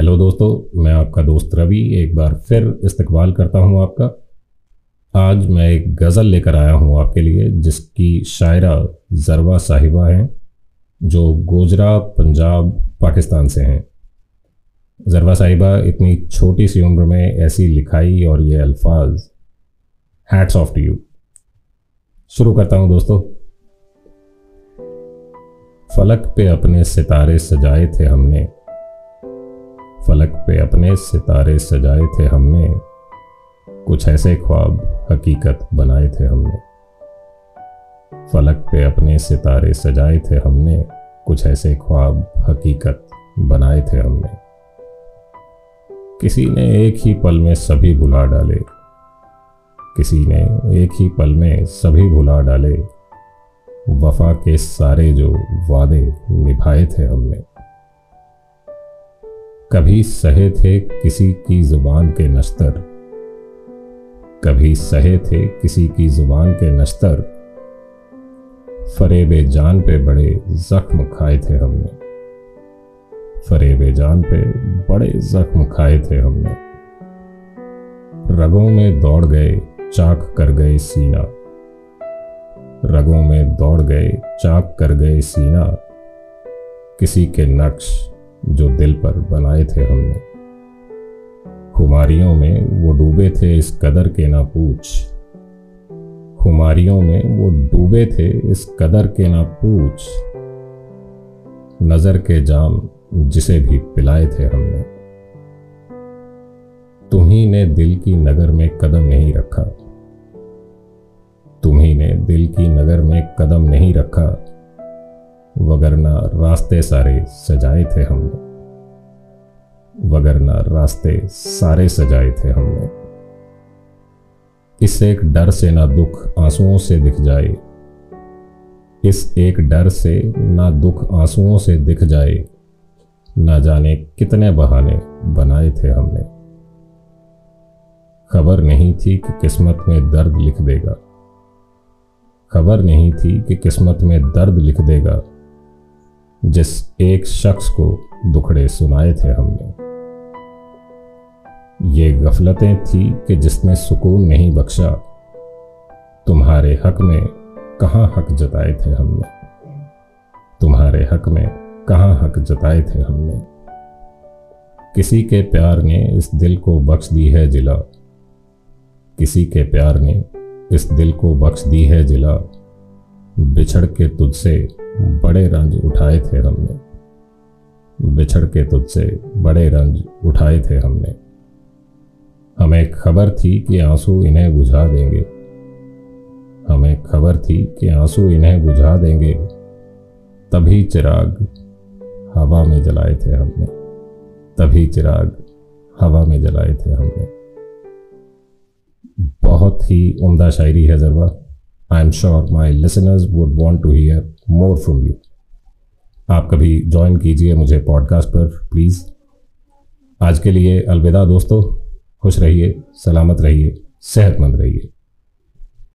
Hello दोस्तों, मैं आपका दोस्त रवि एक बार फिर इस्तकबाल करता हूँ आपका। आज मैं एक गज़ल लेकर आया हूँ आपके लिए, जिसकी शायरा जरवा साहिबा हैं, जो गोजरा, पंजाब, पाकिस्तान से हैं। जरवा साहिबा इतनी छोटी सी उम्र में ऐसी लिखाई और ये अल्फाज हैट्स ऑफ़ टू यू शुरू करता हूँ दोस्तों। फलक पे अपने सितारे सजाए थे हमने फलक पे अपने सितारे सजाए थे हमने। कुछ ऐसे ख्वाब हकीकत बनाए थे हमने। फलक पे अपने सितारे सजाए थे हमने। कुछ ऐसे ख्वाब हकीकत बनाए थे हमने। किसी ने एक ही पल में सभी भुला डाले। किसी ने एक ही पल में सभी भुला डाले। वफा के सारे जो वादे निभाए थे हमने। कभी सहे थे किसी की ज़ुबान के नश्तर। कभी सहे थे किसी की ज़ुबान के नश्तर। फरेब जान पे बड़े जख्म खाए थे हमने। फरेब जान पे बड़े जख्म खाए थे हमने। रगों में दौड़ गए, चाक कर गए सीना। रगों में दौड़ गए, चाक कर गए सीना। किसी के नक्श जो दिल पर बनाए थे हमने। खुमारियों में वो डूबे थे इस कदर के ना पूछ खुमारियों में वो डूबे थे इस कदर के ना पूछ नज़र के जाम जिसे भी पिलाए थे हमने। तुम्ही ने दिल की नगर में कदम नहीं रखा। तुम्ही ने दिल की नगर में कदम नहीं रखा। वगरना रास्ते सारे सजाए थे हमने। वगरना रास्ते सारे सजाए थे हमने। इस एक डर से ना दुख आंसुओं से दिख जाए। इस एक डर से ना दुख आंसुओं से दिख जाए। ना जाने कितने बहाने बनाए थे हमने। खबर नहीं थी कि किस्मत में दर्द लिख देगा। खबर नहीं थी कि किस्मत में दर्द लिख देगा। जिस एक शख्स को दुखड़े सुनाए थे हमने। ये गफलतें थी कि जिसने सुकून नहीं बख्शा, तुम्हारे हक में कहाँ हक जताए थे हमने? तुम्हारे हक में कहाँ हक जताए थे हमने? किसी के प्यार ने इस दिल को बख्श दी है जिला। किसी के प्यार ने इस दिल को बख्श दी है जिला। बिछड़ के तुझसे बड़े रंज उठाए थे हमने। बिछड़ के तुझसे बड़े रंज उठाए थे हमने। हमें खबर थी कि आँसू इन्हें बुझा देंगे। हमें खबर थी कि आँसू इन्हें बुझा देंगे। तभी चिराग हवा में जलाए थे हमने। तभी चिराग हवा में जलाए थे हमने। बहुत ही उम्दा शायरी है Jarba I am sure my listeners would want to hear more from you आप कभी ज्वाइन कीजिए मुझे पॉडकास्ट पर प्लीज़ आज के लिए अलविदा दोस्तों. खुश रहिए, सलामत रहिए, सेहतमंद रहिए.